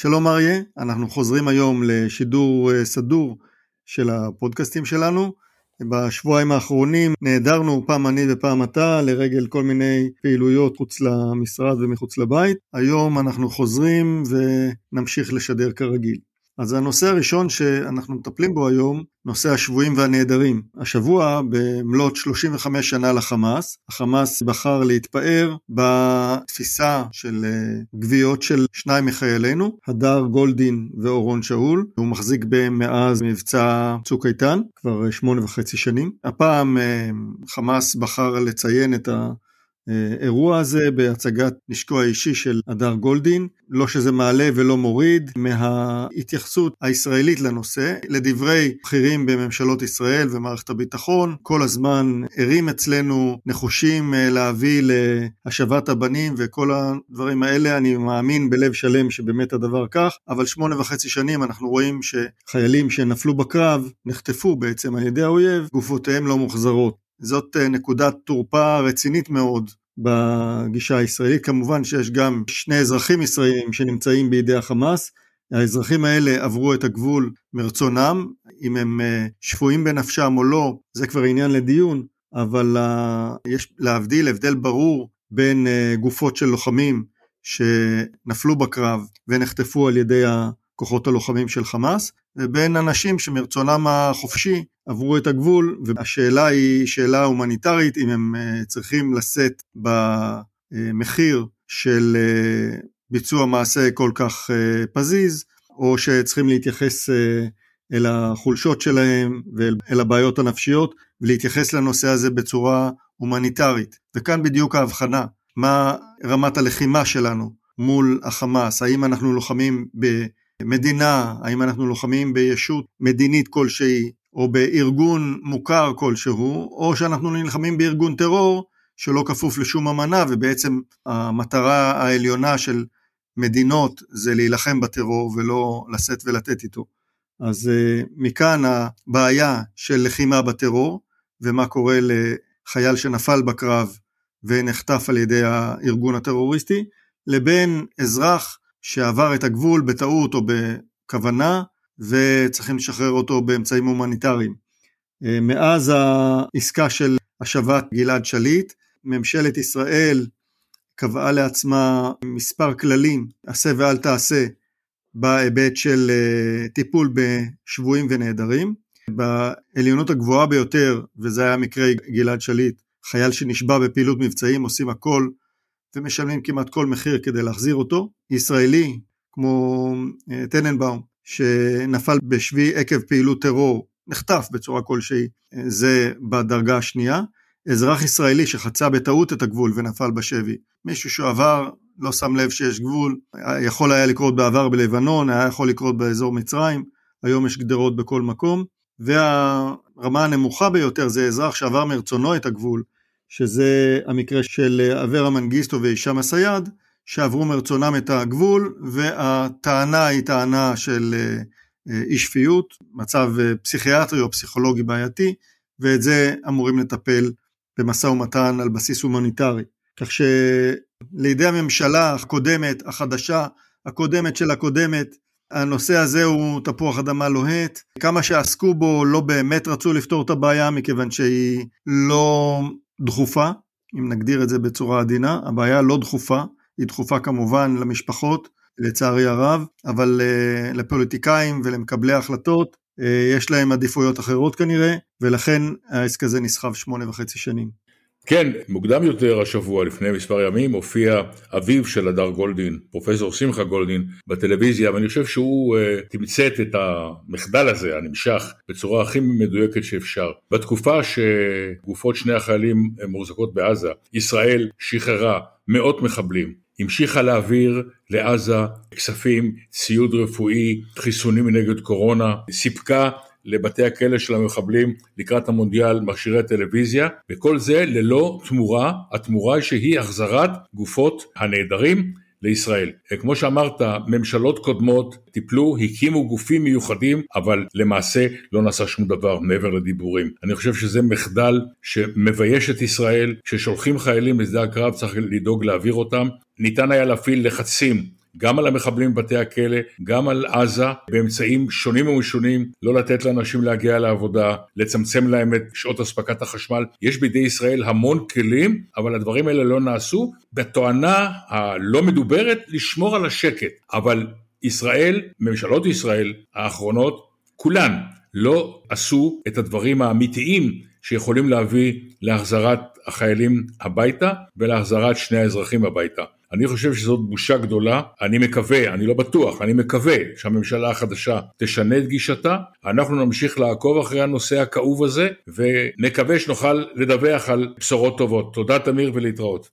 שלום אריה, אנחנו חוזרים היום לשידור אה, סדור של הפודקאסטים שלנו. בשבועיים האחרונים נעדרנו פעם אני ופעם אתה לרגל כל מיני פעילויות חוץ למשרד ומחוץ לבית. היום אנחנו חוזרים ונמשיך לשדר כרגיל. אז הנושא הראשון שאנחנו מטפלים בו היום, נושא השבויים והנעדרים. השבוע, במלאת 35 שנה לחמאס, החמאס בחר להתפאר בתפיסה של אה, גוויות של שניים מחיילינו, הדר גולדין ואורון שאול. הוא מחזיק בהם מאז מבצע צוק איתן, כבר שמונה וחצי שנים. הפעם אה, חמאס בחר לציין את ה... האירוע הזה בהצגת נשקו האישי של הדר גולדין, לא שזה מעלה ולא מוריד מההתייחסות הישראלית לנושא. לדברי בכירים בממשלות ישראל ומערכת הביטחון, כל הזמן ערים אצלנו, נחושים אה, להביא להשבת הבנים וכל הדברים האלה, אני מאמין בלב שלם שבאמת הדבר כך, אבל שמונה וחצי שנים אנחנו רואים שחיילים שנפלו בקרב נחטפו בעצם על ידי האויב, גופותיהם לא מוחזרות. זאת אה, נקודת תורפה רצינית מאוד בגישה הישראלית. כמובן שיש גם שני אזרחים ישראלים שנמצאים בידי החמאס. האזרחים האלה עברו את הגבול מרצונם, אם הם אה, שפויים בנפשם או לא, זה כבר עניין לדיון, אבל אה, יש להבדיל הבדל ברור בין גופות של לוחמים שנפלו בקרב ונחטפו על ידי כוחות הלוחמים של חמאס, ובין אנשים שמרצונם החופשי עברו את הגבול, והשאלה היא שאלה הומניטרית, אם הם אה, צריכים לשאת במחיר של אה, ביצוע מעשה כל כך אה, פזיז, או שצריכים להתייחס אל החולשות שלהם ואל הבעיות הנפשיות, ולהתייחס לנושא הזה בצורה הומניטרית. וכאן בדיוק ההבחנה, מה רמת הלחימה שלנו מול החמאס, האם אנחנו לוחמים ב... מדינה, האם אנחנו לוחמים בישות מדינית כלשהי, או בארגון מוכר כלשהו, או שאנחנו נלחמים בארגון טרור שלא כפוף לשום אמנה, ובעצם המטרה העליונה של מדינות זה להילחם בטרור ולא לשאת ולתת איתו. אז אה, מכאן הבעיה של לחימה בטרור, ומה קורה לחייל שנפל בקרב ונחטף על ידי הארגון הטרוריסטי, לבין אזרח שעבר את הגבול בטעות או בכוונה וצריכים לשחרר אותו באמצעים הומניטריים. אה, מאז העסקה של השבת גלעד שליט, ממשלת ישראל קבעה לעצמה מספר כללים, עשה ואל תעשה, בהיבט של אה, טיפול בשבויים ונעדרים. בעליונות הגבוהה ביותר, וזה היה מקרה גלעד שליט, חייל שנשבע בפעילות מבצעים, עושים הכל ומשלמים כמעט כל מחיר כדי להחזיר אותו. ישראלי כמו אה, טננבאום שנפל בשבי עקב פעילות טרור נחטף בצורה כלשהי, אה, זה בדרגה השנייה. אזרח ישראלי שחצה בטעות את הגבול ונפל בשבי, מישהו שעבר, לא שם לב שיש גבול, יכול היה לקרות בעבר בלבנון, היה יכול לקרות באזור מצרים, היום יש גדרות בכל מקום, והרמה הנמוכה ביותר זה אזרח שעבר מרצונו את הגבול, שזה המקרה של אברה מנגיסטו והישאם א-סייד, שעברו מרצונם את הגבול, והטענה היא טענה של אה, אי שפיות, מצב אה, פסיכיאטרי או פסיכולוגי בעייתי, ואת זה אמורים לטפל במשא ומתן על בסיס הומניטרי. כך שלידי הממשלה הקודמת, החדשה, הקודמת של הקודמת, הנושא הזה הוא תפוח אדמה לוהט. כמה שעסקו בו לא באמת רצו לפתור את הבעיה מכיוון שהיא לא דחופה, אם נגדיר את זה בצורה עדינה, הבעיה לא דחופה, היא דחופה כמובן למשפחות, לצערי הרב, אבל uh, לפוליטיקאים ולמקבלי ההחלטות uh, יש להם עדיפויות אחרות כנראה, ולכן העסק הזה נסחב שמונה וחצי שנים. כן, מוקדם יותר השבוע, לפני מספר ימים, הופיע אביו של הדר גולדין, פרופסור שמחה גולדין, בטלוויזיה, ואני חושב שהוא uh, תמצת את המחדל הזה, הנמשך, בצורה הכי מדויקת שאפשר. בתקופה שגופות שני החיילים מוחזקות בעזה, ישראל שחררה מאות מחבלים, המשיכה להעביר לעזה כספים, ציוד רפואי, חיסונים נגד קורונה, סיפקה לבתי הכלא של המחבלים לקראת המונדיאל מכשירי טלוויזיה וכל זה ללא תמורה, התמורה שהיא החזרת גופות הנעדרים לישראל. כמו שאמרת, ממשלות קודמות טיפלו, הקימו גופים מיוחדים, אבל למעשה לא נעשה שום דבר מעבר לדיבורים. אני חושב שזה מחדל שמבייש את ישראל, כששולחים חיילים לשדה הקרב צריך לדאוג להעביר אותם. ניתן היה להפעיל לחצים גם על המחבלים בבתי הכלא, גם על עזה, באמצעים שונים ומשונים, לא לתת לאנשים להגיע לעבודה, לצמצם להם את שעות אספקת החשמל. יש בידי ישראל המון כלים, אבל הדברים האלה לא נעשו, בתואנה הלא מדוברת לשמור על השקט. אבל ישראל, ממשלות ישראל האחרונות, כולן לא עשו את הדברים האמיתיים שיכולים להביא להחזרת החיילים הביתה ולהחזרת שני האזרחים הביתה. אני חושב שזאת בושה גדולה, אני מקווה, אני לא בטוח, אני מקווה שהממשלה החדשה תשנה את גישתה, אנחנו נמשיך לעקוב אחרי הנושא הכאוב הזה ונקווה שנוכל לדווח על בשורות טובות. תודה תמיר ולהתראות.